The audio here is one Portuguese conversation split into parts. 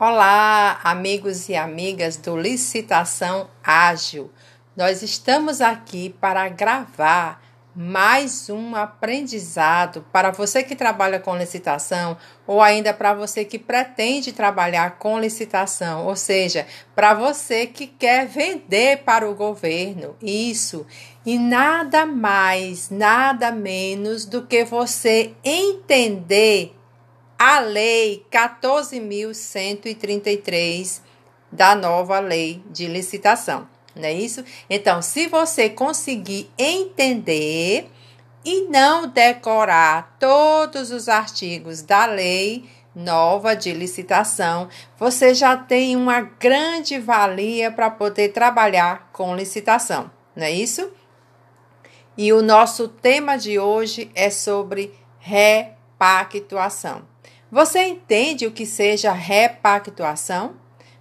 Olá, amigos e amigas do Licitação Ágil. Nós estamos aqui para gravar mais um aprendizado para você que trabalha com licitação ou ainda para você que pretende trabalhar com licitação, ou seja, para você que quer vender para o governo. Isso. E nada mais, nada menos do que você entender a Lei 14.133 da nova Lei de Licitação, não é isso? Então, se você conseguir entender e não decorar todos os artigos da lei nova de licitação, você já tem uma grande valia para poder trabalhar com licitação, não é isso? E o nosso tema de hoje é sobre repactuação. Você entende o que seja repactuação?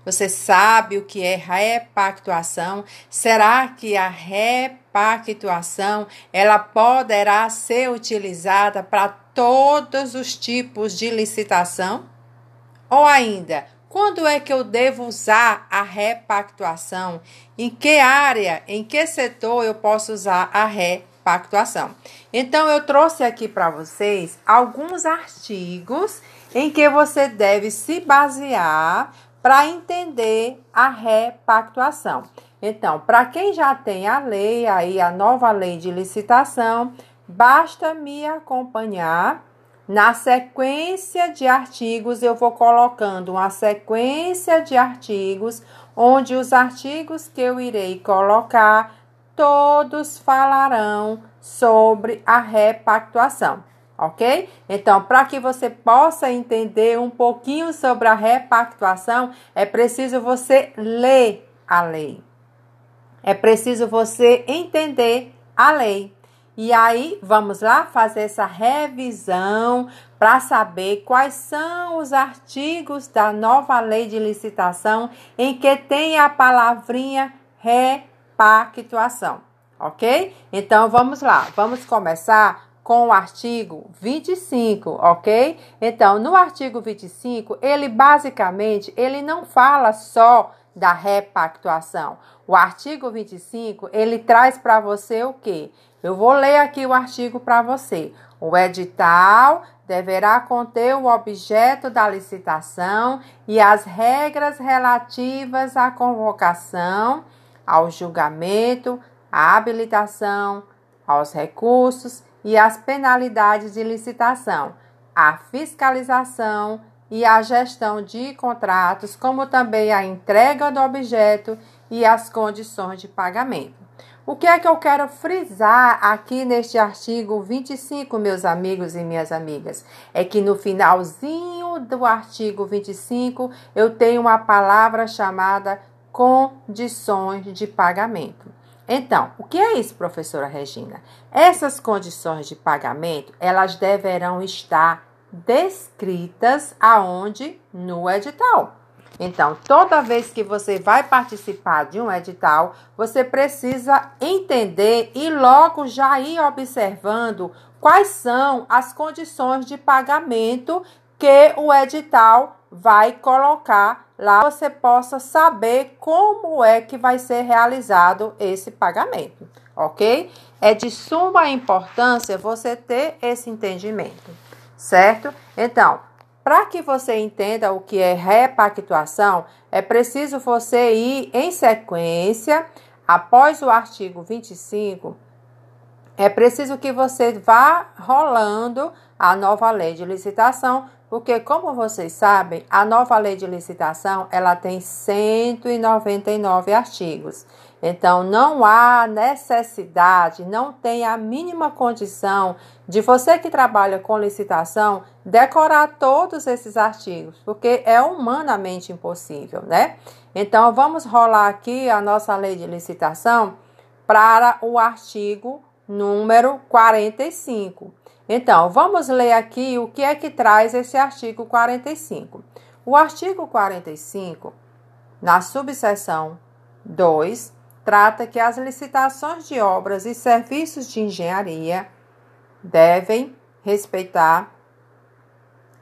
Você sabe o que é repactuação? Será que a repactuação ela poderá ser utilizada para todos os tipos de licitação? Ou ainda, quando é que eu devo usar a repactuação? Em que área, em que setor eu posso usar a repactuação? Então eu trouxe aqui para vocês alguns artigos em que você deve se basear para entender a repactuação. Então, para quem já tem a lei, aí a nova lei de licitação, basta me acompanhar. Na sequência de artigos, eu vou colocando uma sequência de artigos, onde os artigos que eu irei colocar, todos falarão sobre a repactuação ok? Então, para que você possa entender um pouquinho sobre a repactuação, é preciso você ler a lei. É preciso você entender a lei. E aí, vamos lá fazer essa revisão para saber quais são os artigos da nova lei de licitação em que tem a palavrinha repactuação, ok? Então, vamos lá, vamos começar com o artigo 25, ok? Então, no artigo 25, ele basicamente, ele não fala só da repactuação. O artigo 25, ele traz para você o quê? Eu vou ler aqui o artigo para você. O edital deverá conter o objeto da licitação e as regras relativas à convocação, ao julgamento, à habilitação, aos recursos e as penalidades de licitação, a fiscalização e a gestão de contratos, como também a entrega do objeto e as condições de pagamento. O que é que eu quero frisar aqui neste artigo 25, meus amigos e minhas amigas? É que no finalzinho do artigo 25 eu tenho uma palavra chamada condições de pagamento. Então, o que é isso, professora Regina? Essas condições de pagamento, elas deverão estar descritas aonde? No edital. Então, toda vez que você vai participar de um edital, você precisa entender e logo já ir observando quais são as condições de pagamento que o edital vai colocar lá você possa saber como é que vai ser realizado esse pagamento, ok? É de suma importância você ter esse entendimento, certo? Então, para que você entenda o que é repactuação, é preciso você ir em sequência, após o artigo 25, é preciso que você vá rolando a nova lei de licitação porque, como vocês sabem, a nova lei de licitação ela tem 199 artigos. Então, não há necessidade, não tem a mínima condição de você que trabalha com licitação decorar todos esses artigos, porque é humanamente impossível, né? Então, vamos rolar aqui a nossa lei de licitação para o artigo número 45. Então, vamos ler aqui o que é que traz esse artigo 45. O artigo 45, na subseção 2, trata que as licitações de obras e serviços de engenharia devem respeitar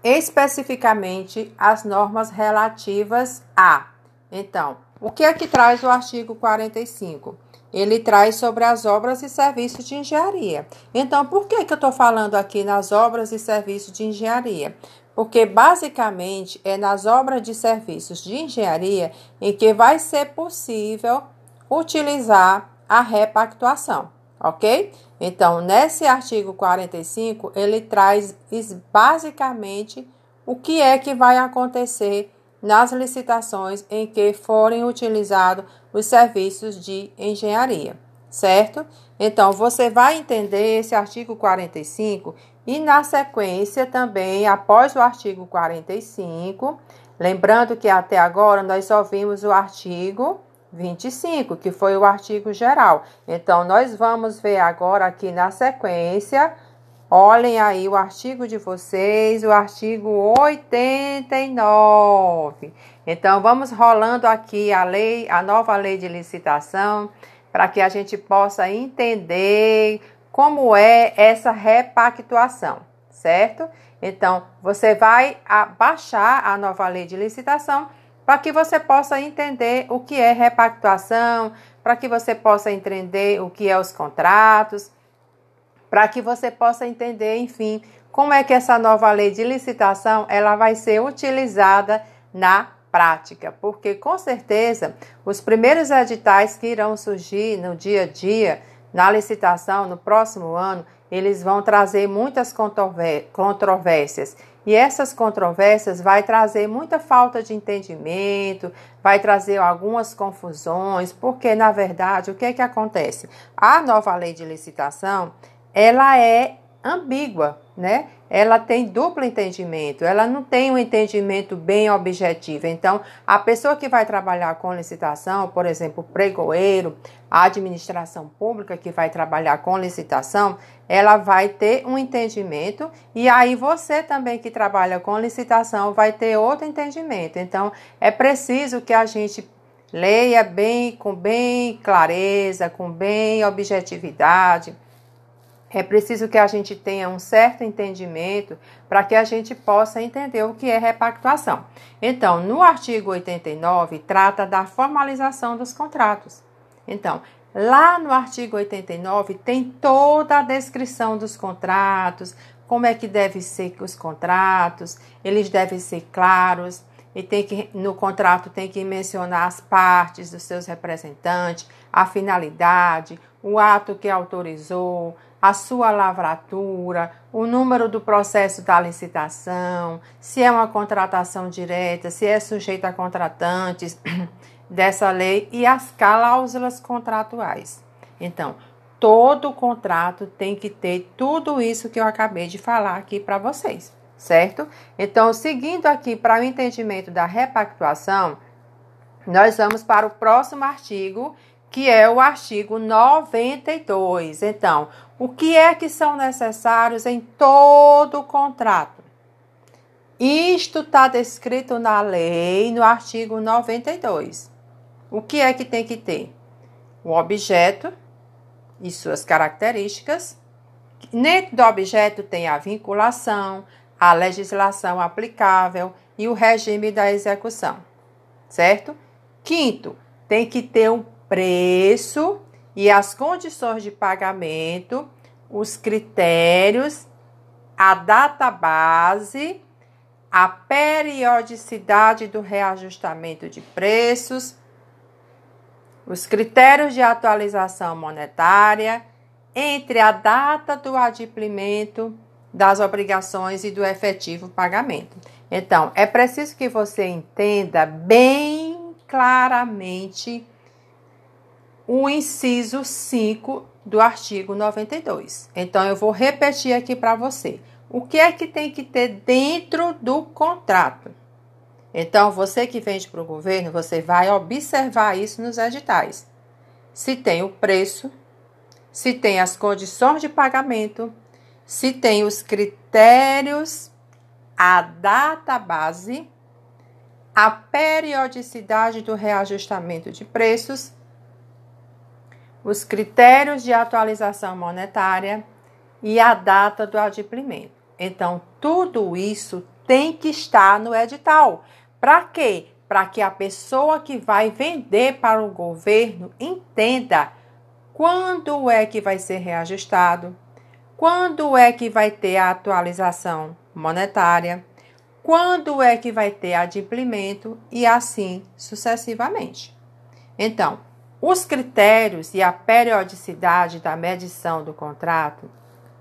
especificamente as normas relativas a. Então, o que é que traz o artigo 45? Ele traz sobre as obras e serviços de engenharia. Então, por que, que eu estou falando aqui nas obras e serviços de engenharia? Porque basicamente é nas obras de serviços de engenharia em que vai ser possível utilizar a repactuação, ok? Então, nesse artigo 45, ele traz basicamente o que é que vai acontecer nas licitações em que forem utilizados os serviços de engenharia, certo? Então, você vai entender esse artigo 45 e, na sequência, também, após o artigo 45, lembrando que até agora nós só vimos o artigo 25, que foi o artigo geral. Então, nós vamos ver agora aqui na sequência. Olhem aí o artigo de vocês, o artigo 89. Então, vamos rolando aqui a lei, a nova lei de licitação, para que a gente possa entender como é essa repactuação, certo? Então, você vai baixar a nova lei de licitação para que você possa entender o que é repactuação, para que você possa entender o que é os contratos, para que você possa entender, enfim, como é que essa nova lei de licitação ela vai ser utilizada na prática, porque com certeza os primeiros editais que irão surgir no dia a dia na licitação no próximo ano, eles vão trazer muitas controvérsias e essas controvérsias vai trazer muita falta de entendimento, vai trazer algumas confusões, porque na verdade o que é que acontece? A nova lei de licitação, ela é ambígua, né? Ela tem duplo entendimento, ela não tem um entendimento bem objetivo. Então, a pessoa que vai trabalhar com licitação, por exemplo, o pregoeiro, a administração pública que vai trabalhar com licitação, ela vai ter um entendimento e aí você também que trabalha com licitação vai ter outro entendimento. Então, é preciso que a gente leia bem, com bem clareza, com bem objetividade é preciso que a gente tenha um certo entendimento para que a gente possa entender o que é repactuação. Então, no artigo 89, trata da formalização dos contratos. Então, lá no artigo 89 tem toda a descrição dos contratos, como é que devem ser os contratos, eles devem ser claros, e tem que no contrato tem que mencionar as partes dos seus representantes, a finalidade, o ato que autorizou, a sua lavratura, o número do processo da licitação, se é uma contratação direta, se é sujeito a contratantes dessa lei e as cláusulas contratuais. Então, todo contrato tem que ter tudo isso que eu acabei de falar aqui para vocês, certo? Então, seguindo aqui para o entendimento da repactuação, nós vamos para o próximo artigo, que é o artigo 92. Então, o que é que são necessários em todo o contrato? Isto está descrito na lei, no artigo 92. O que é que tem que ter? O objeto e suas características. Dentro do objeto tem a vinculação, a legislação aplicável e o regime da execução, certo? Quinto, tem que ter um preço e as condições de pagamento, os critérios, a data base, a periodicidade do reajustamento de preços, os critérios de atualização monetária, entre a data do adimplemento das obrigações e do efetivo pagamento. Então, é preciso que você entenda bem claramente o inciso 5 do artigo 92. Então, eu vou repetir aqui para você. O que é que tem que ter dentro do contrato? Então, você que vende para o governo, você vai observar isso nos editais. Se tem o preço, se tem as condições de pagamento, se tem os critérios, a data base, a periodicidade do reajustamento de preços os critérios de atualização monetária e a data do adimplemento. Então, tudo isso tem que estar no edital. Para quê? Para que a pessoa que vai vender para o governo entenda quando é que vai ser reajustado, quando é que vai ter a atualização monetária, quando é que vai ter adimplemento e assim sucessivamente. Então, os critérios e a periodicidade da medição do contrato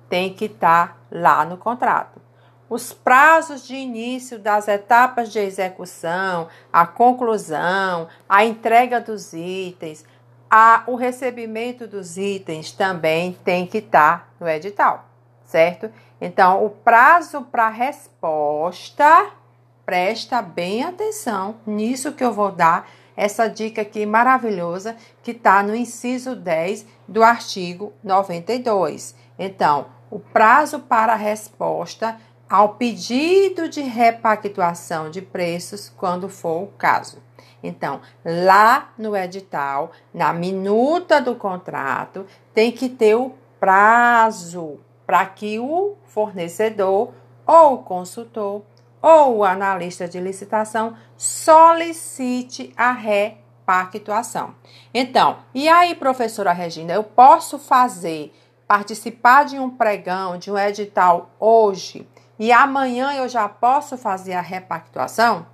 tem que estar tá lá no contrato. Os prazos de início das etapas de execução, a conclusão, a entrega dos itens, a, o recebimento dos itens também tem que estar tá no edital, certo? Então, o prazo para resposta, presta bem atenção nisso que eu vou dar essa dica aqui maravilhosa que está no inciso 10 do artigo 92. Então, o prazo para resposta ao pedido de repactuação de preços, quando for o caso. Então, lá no edital, na minuta do contrato, tem que ter o prazo para que o fornecedor ou o consultor ou o analista de licitação solicite a repactuação. Então, e aí, professora Regina, eu posso fazer, participar de um pregão, de um edital hoje e amanhã eu já posso fazer a repactuação?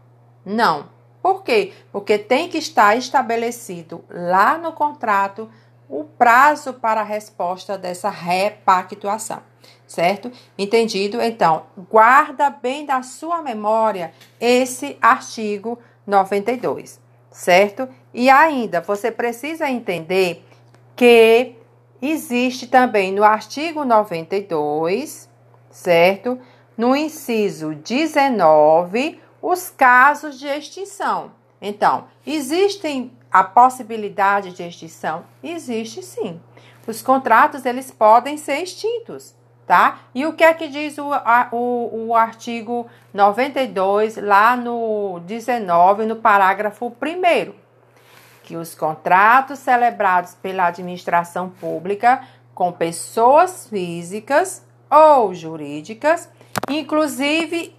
Não. Por quê? Porque tem que estar estabelecido lá no contrato o prazo para a resposta dessa repactuação certo? Entendido? Então, guarda bem da sua memória esse artigo 92, certo? E ainda, você precisa entender que existe também no artigo 92, certo? No inciso 19, os casos de extinção. Então, existem a possibilidade de extinção? Existe sim. Os contratos eles podem ser extintos tá? E o que é que diz o, a, o, o artigo 92, lá no 19, no parágrafo 1? Que os contratos celebrados pela administração pública com pessoas físicas ou jurídicas, inclusive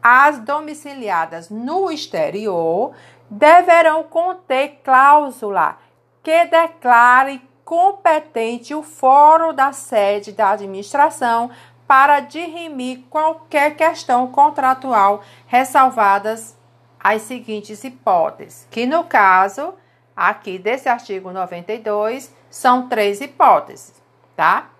as domiciliadas no exterior, deverão conter cláusula que declare competente o fórum da sede da administração para dirimir qualquer questão contratual, ressalvadas as seguintes hipóteses, que no caso aqui desse artigo 92 são três hipóteses, tá?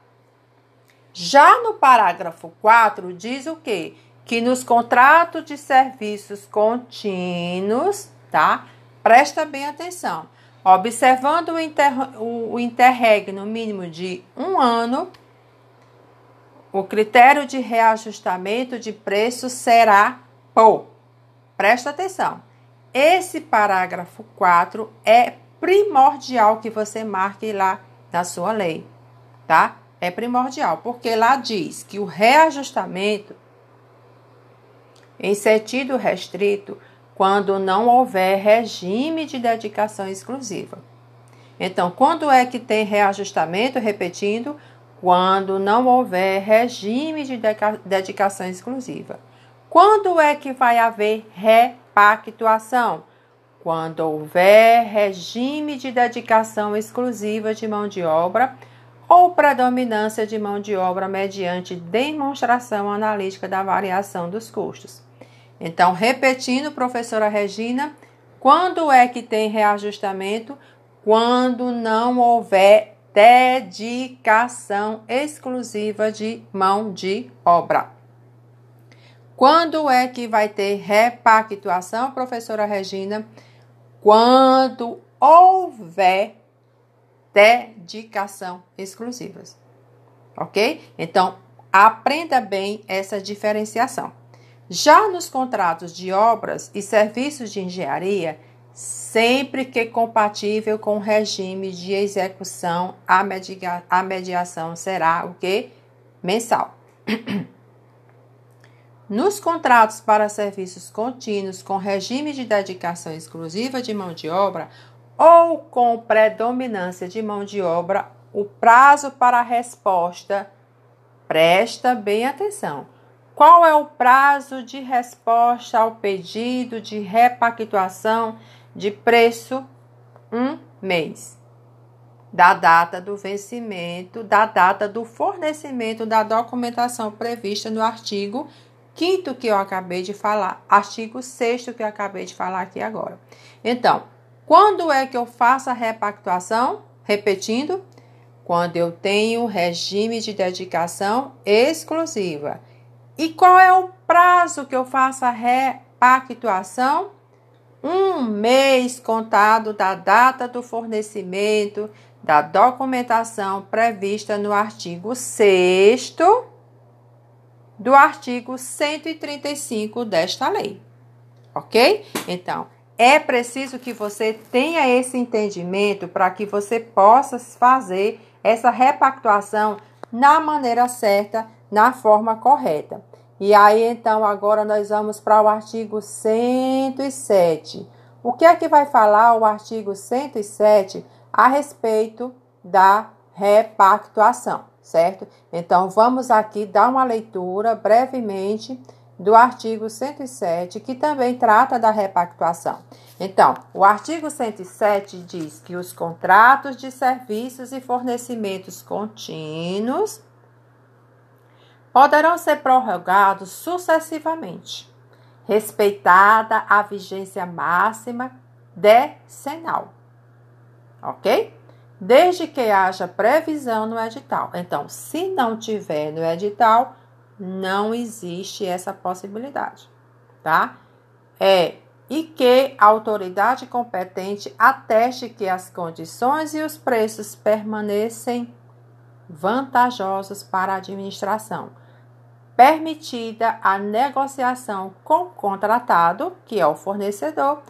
Já no parágrafo 4 diz o quê? Que nos contratos de serviços contínuos, tá? Presta bem atenção Observando o, inter, o, o interregno mínimo de um ano, o critério de reajustamento de preço será por. Presta atenção. Esse parágrafo 4 é primordial que você marque lá na sua lei, tá? É primordial, porque lá diz que o reajustamento em sentido restrito quando não houver regime de dedicação exclusiva. Então, quando é que tem reajustamento? Repetindo, quando não houver regime de dedicação exclusiva. Quando é que vai haver repactuação? Quando houver regime de dedicação exclusiva de mão de obra ou predominância de mão de obra mediante demonstração analítica da variação dos custos. Então, repetindo, professora Regina, quando é que tem reajustamento? Quando não houver dedicação exclusiva de mão de obra. Quando é que vai ter repactuação, professora Regina? Quando houver dedicação exclusivas. Ok? Então, aprenda bem essa diferenciação. Já nos contratos de obras e serviços de engenharia, sempre que compatível com o regime de execução, a, media, a mediação será o que? Mensal. Nos contratos para serviços contínuos com regime de dedicação exclusiva de mão de obra ou com predominância de mão de obra, o prazo para a resposta, presta bem atenção, Qual é o prazo de resposta ao pedido de repactuação de preço? Um mês. Da data do vencimento, da data do fornecimento da documentação prevista no artigo 5 que eu acabei de falar, artigo 6 que eu acabei de falar aqui agora. Então, quando é que eu faço a repactuação? Repetindo, quando eu tenho regime de dedicação exclusiva e qual é o prazo que eu faço a repactuação? Um mês contado da data do fornecimento da documentação prevista no artigo 6 do artigo 135 desta lei. Ok? Então, é preciso que você tenha esse entendimento para que você possa fazer essa repactuação na maneira certa na forma correta. E aí, então, agora nós vamos para o artigo 107. O que é que vai falar o artigo 107 a respeito da repactuação, certo? Então, vamos aqui dar uma leitura brevemente do artigo 107, que também trata da repactuação. Então, o artigo 107 diz que os contratos de serviços e fornecimentos contínuos poderão ser prorrogados sucessivamente, respeitada a vigência máxima decenal. Ok? Desde que haja previsão no edital. Então, se não tiver no edital, não existe essa possibilidade, tá? É e que a autoridade competente ateste que as condições e os preços permanecem vantajosos para a administração permitida a negociação com o contratado, que é o fornecedor,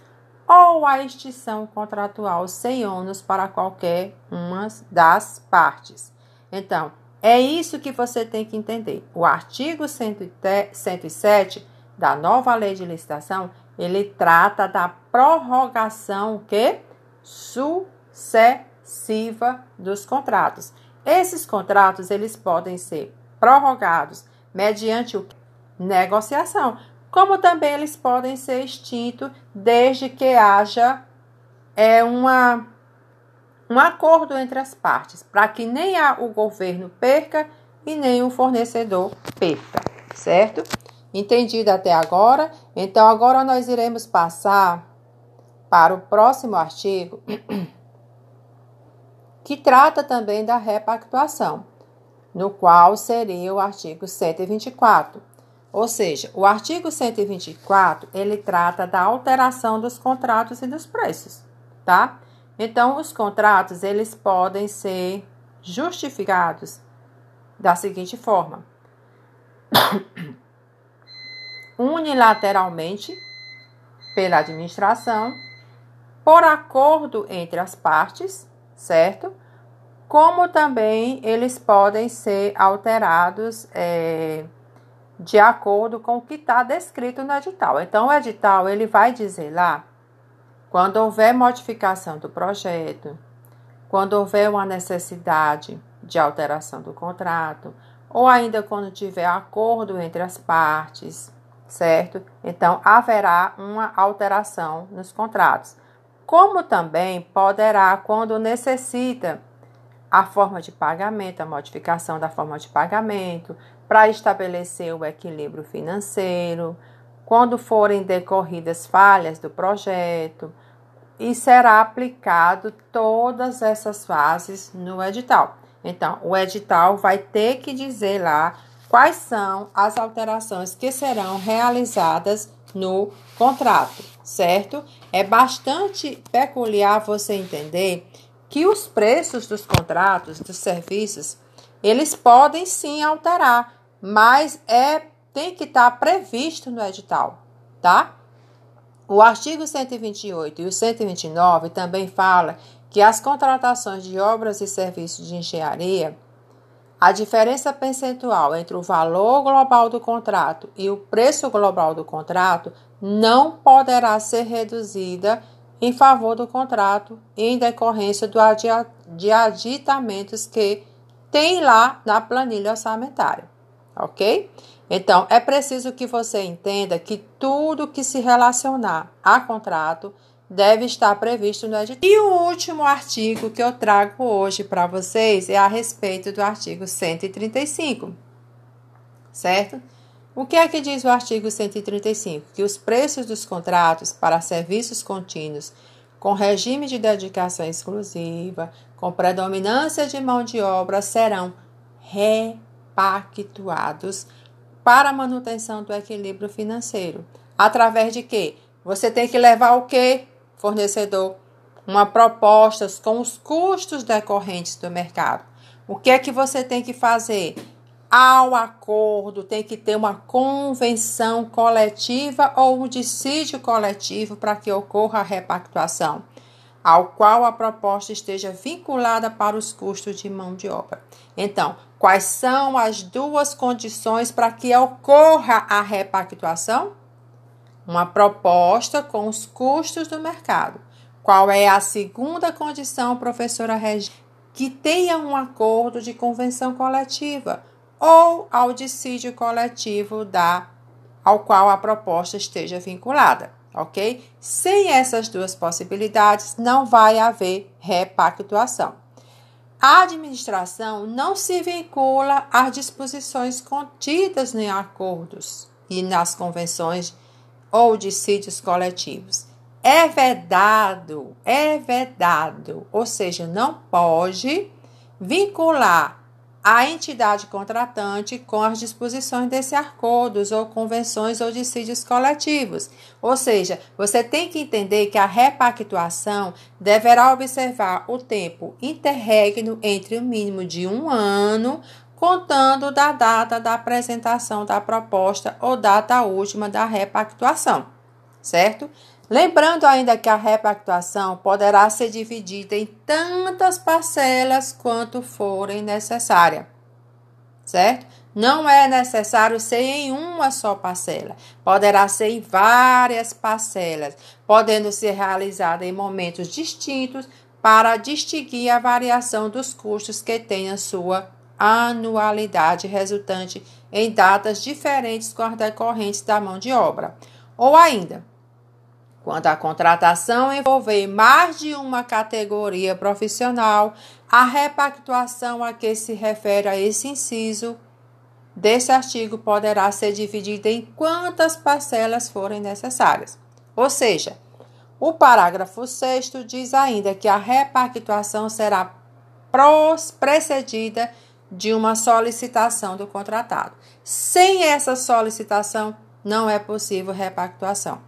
ou a extinção contratual sem ônus para qualquer uma das partes. Então, é isso que você tem que entender. O artigo 107 da nova lei de licitação, ele trata da prorrogação que sucessiva dos contratos. Esses contratos, eles podem ser prorrogados mediante o negociação, como também eles podem ser extintos desde que haja é, uma, um acordo entre as partes, para que nem a, o governo perca e nem o fornecedor perca, certo? Entendido até agora? Então, agora nós iremos passar para o próximo artigo, que trata também da repactuação no qual seria o artigo 124. Ou seja, o artigo 124, ele trata da alteração dos contratos e dos preços, tá? Então, os contratos, eles podem ser justificados da seguinte forma: unilateralmente pela administração, por acordo entre as partes, certo? Como também eles podem ser alterados é, de acordo com o que está descrito no edital. Então, o edital ele vai dizer lá quando houver modificação do projeto, quando houver uma necessidade de alteração do contrato, ou ainda quando tiver acordo entre as partes, certo? Então, haverá uma alteração nos contratos. Como também poderá, quando necessita a forma de pagamento, a modificação da forma de pagamento, para estabelecer o equilíbrio financeiro, quando forem decorridas falhas do projeto, e será aplicado todas essas fases no edital. Então, o edital vai ter que dizer lá quais são as alterações que serão realizadas no contrato, certo? É bastante peculiar você entender que os preços dos contratos, dos serviços, eles podem sim alterar, mas é tem que estar previsto no edital, tá? O artigo 128 e o 129 também fala que as contratações de obras e serviços de engenharia, a diferença percentual entre o valor global do contrato e o preço global do contrato não poderá ser reduzida em favor do contrato em decorrência do de aditamentos que tem lá na planilha orçamentária, ok? Então, é preciso que você entenda que tudo que se relacionar a contrato deve estar previsto no edital. E o último artigo que eu trago hoje para vocês é a respeito do artigo 135, certo? O que é que diz o artigo 135? Que os preços dos contratos para serviços contínuos com regime de dedicação exclusiva, com predominância de mão de obra, serão repactuados para manutenção do equilíbrio financeiro. Através de quê? Você tem que levar o quê? fornecedor uma proposta com os custos decorrentes do mercado. O que é que você tem que fazer? Ao acordo, tem que ter uma convenção coletiva ou um dissídio coletivo para que ocorra a repactuação, ao qual a proposta esteja vinculada para os custos de mão de obra. Então, quais são as duas condições para que ocorra a repactuação? uma proposta com os custos do mercado. Qual é a segunda condição, professora Regina? Que tenha um acordo de convenção coletiva ou ao dissídio coletivo da ao qual a proposta esteja vinculada, ok? Sem essas duas possibilidades, não vai haver repactuação. A administração não se vincula às disposições contidas em acordos e nas convenções ou dissídios coletivos. É vedado, é vedado, ou seja, não pode vincular a entidade contratante com as disposições desse acordos ou convenções ou dissídios coletivos. Ou seja, você tem que entender que a repactuação deverá observar o tempo interregno entre o mínimo de um ano contando da data da apresentação da proposta ou data última da repactuação, certo? Lembrando ainda que a repactuação poderá ser dividida em tantas parcelas quanto forem necessárias, certo? Não é necessário ser em uma só parcela, poderá ser em várias parcelas, podendo ser realizada em momentos distintos para distinguir a variação dos custos que tenha sua anualidade resultante em datas diferentes com as decorrentes da mão de obra. Ou ainda, quando a contratação envolver mais de uma categoria profissional, a repactuação a que se refere a esse inciso desse artigo poderá ser dividida em quantas parcelas forem necessárias. Ou seja, o parágrafo 6 diz ainda que a repactuação será precedida de uma solicitação do contratado. Sem essa solicitação, não é possível repactuação.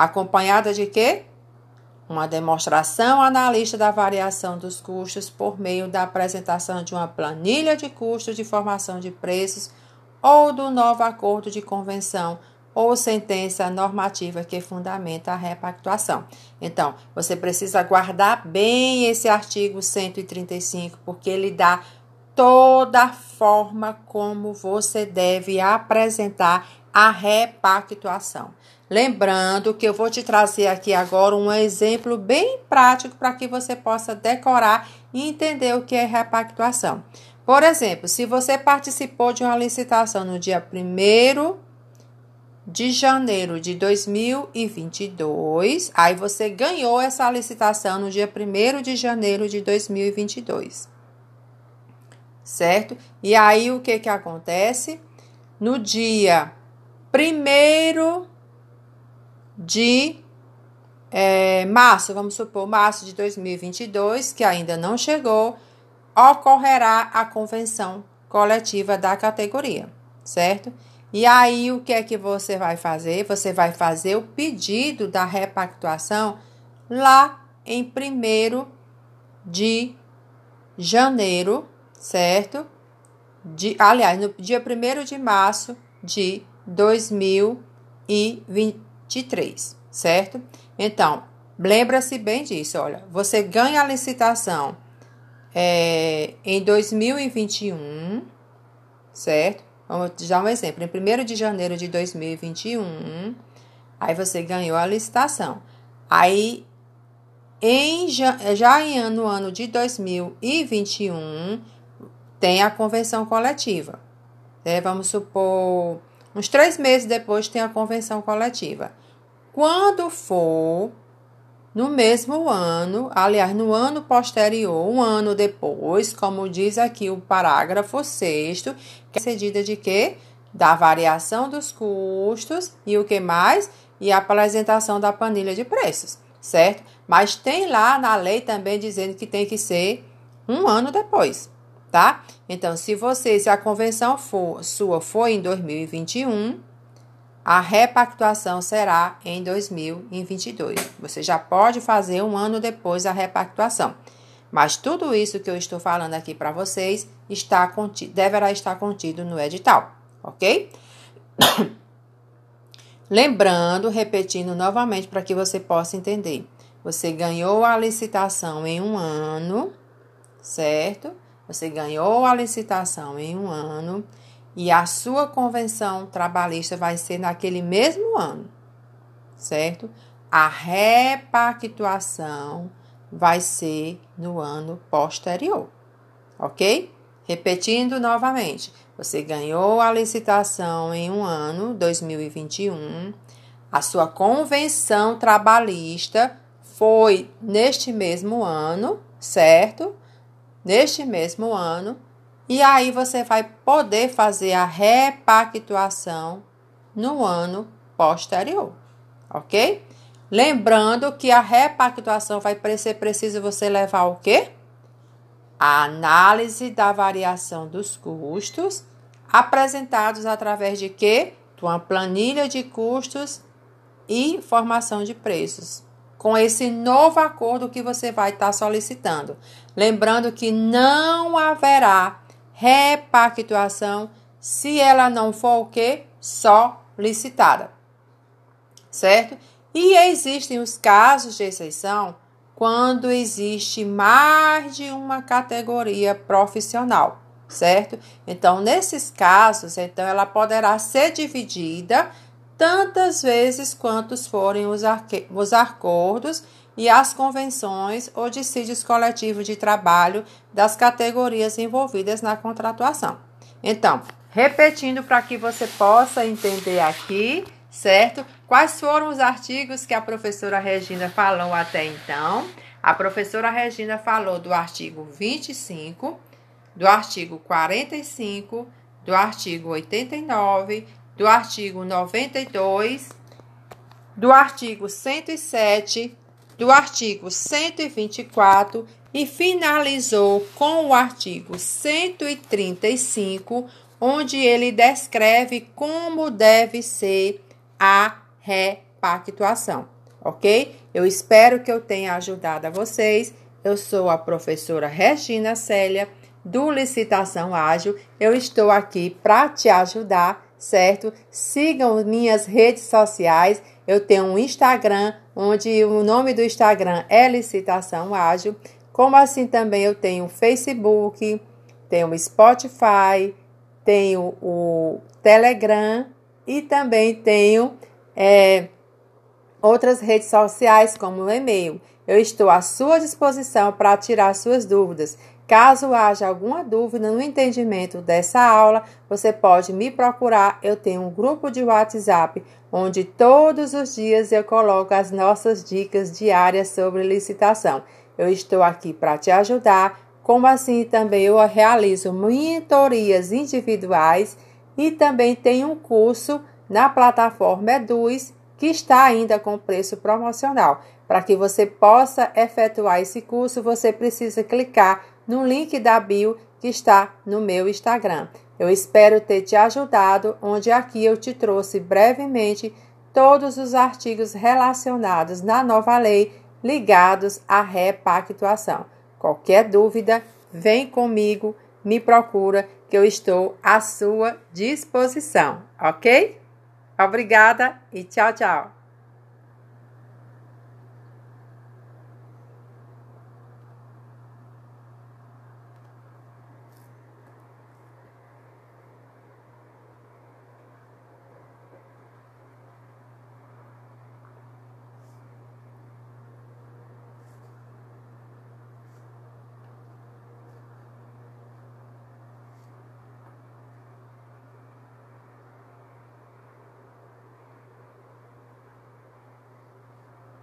Acompanhada de quê? Uma demonstração analista da variação dos custos por meio da apresentação de uma planilha de custos de formação de preços ou do novo acordo de convenção ou sentença normativa que fundamenta a repactuação. Então, você precisa guardar bem esse artigo 135, porque ele dá toda a forma como você deve apresentar a repactuação. Lembrando que eu vou te trazer aqui agora um exemplo bem prático para que você possa decorar e entender o que é repactuação. Por exemplo, se você participou de uma licitação no dia 1 de janeiro de 2022, aí você ganhou essa licitação no dia 1 de janeiro de 2022 certo? E aí o que que acontece? No dia 1 de é, março, vamos supor, março de 2022, que ainda não chegou, ocorrerá a convenção coletiva da categoria, certo? E aí o que é que você vai fazer? Você vai fazer o pedido da repactuação lá em 1 de janeiro certo? De, aliás, no dia 1 de março de 2023, certo? Então, lembra-se bem disso, olha, você ganha a licitação é, em 2021, certo? Vamos dar um exemplo. Em 1 de janeiro de 2021, aí você ganhou a licitação. Aí, em, já em, no ano de 2021, tem a convenção coletiva. É, vamos supor, Uns três meses depois tem a convenção coletiva. Quando for no mesmo ano, aliás, no ano posterior, um ano depois, como diz aqui o parágrafo 6, que é cedida de quê? Da variação dos custos e o que mais? E a apresentação da planilha de preços, certo? Mas tem lá na lei também dizendo que tem que ser um ano depois, tá? Então, se você, se a convenção for, sua for em 2021, a repactuação será em 2022. Você já pode fazer um ano depois a repactuação. Mas tudo isso que eu estou falando aqui para vocês está contido, deverá estar contido no edital, ok? Lembrando, repetindo novamente para que você possa entender. Você ganhou a licitação em um ano, certo? Você ganhou a licitação em um ano e a sua convenção trabalhista vai ser naquele mesmo ano, certo? A repactuação vai ser no ano posterior, ok? Repetindo novamente, você ganhou a licitação em um ano, 2021, a sua convenção trabalhista foi neste mesmo ano, certo? Neste mesmo ano, e aí você vai poder fazer a repactuação no ano posterior, ok? Lembrando que a repactuação vai ser preciso você levar o quê? A análise da variação dos custos apresentados através de quê? De uma planilha de custos e formação de preços. Com esse novo acordo que você vai estar solicitando. Lembrando que não haverá repactuação se ela não for o que? Só licitada. Certo? E existem os casos de exceção quando existe mais de uma categoria profissional, certo? Então, nesses casos, então ela poderá ser dividida tantas vezes quantos forem os, os acordos e as convenções ou dissídios coletivos de trabalho das categorias envolvidas na contratuação. Então, repetindo para que você possa entender aqui, certo? Quais foram os artigos que a professora Regina falou até então? A professora Regina falou do artigo 25, do artigo 45, do artigo 89, do artigo 92, do artigo 107, do artigo 124 e finalizou com o artigo 135, onde ele descreve como deve ser a repactuação, ok? Eu espero que eu tenha ajudado a vocês. Eu sou a professora Regina Célia, do Licitação Ágil. Eu estou aqui para te ajudar, certo? Sigam minhas redes sociais. Eu tenho um Instagram, onde o nome do Instagram é Licitação Ágil. Como assim também eu tenho Facebook, tenho Spotify, tenho o Telegram e também tenho é, outras redes sociais como o e-mail. Eu estou à sua disposição para tirar suas dúvidas. Caso haja alguma dúvida no entendimento dessa aula, você pode me procurar. Eu tenho um grupo de WhatsApp onde todos os dias eu coloco as nossas dicas diárias sobre licitação. Eu estou aqui para te ajudar, como assim também eu realizo mentorias individuais e também tenho um curso na plataforma Eduz que está ainda com preço promocional. Para que você possa efetuar esse curso, você precisa clicar no link da bio que está no meu Instagram. Eu espero ter te ajudado, onde aqui eu te trouxe brevemente todos os artigos relacionados na nova lei ligados à repactuação. Qualquer dúvida, vem comigo, me procura, que eu estou à sua disposição, ok? Obrigada e tchau, tchau.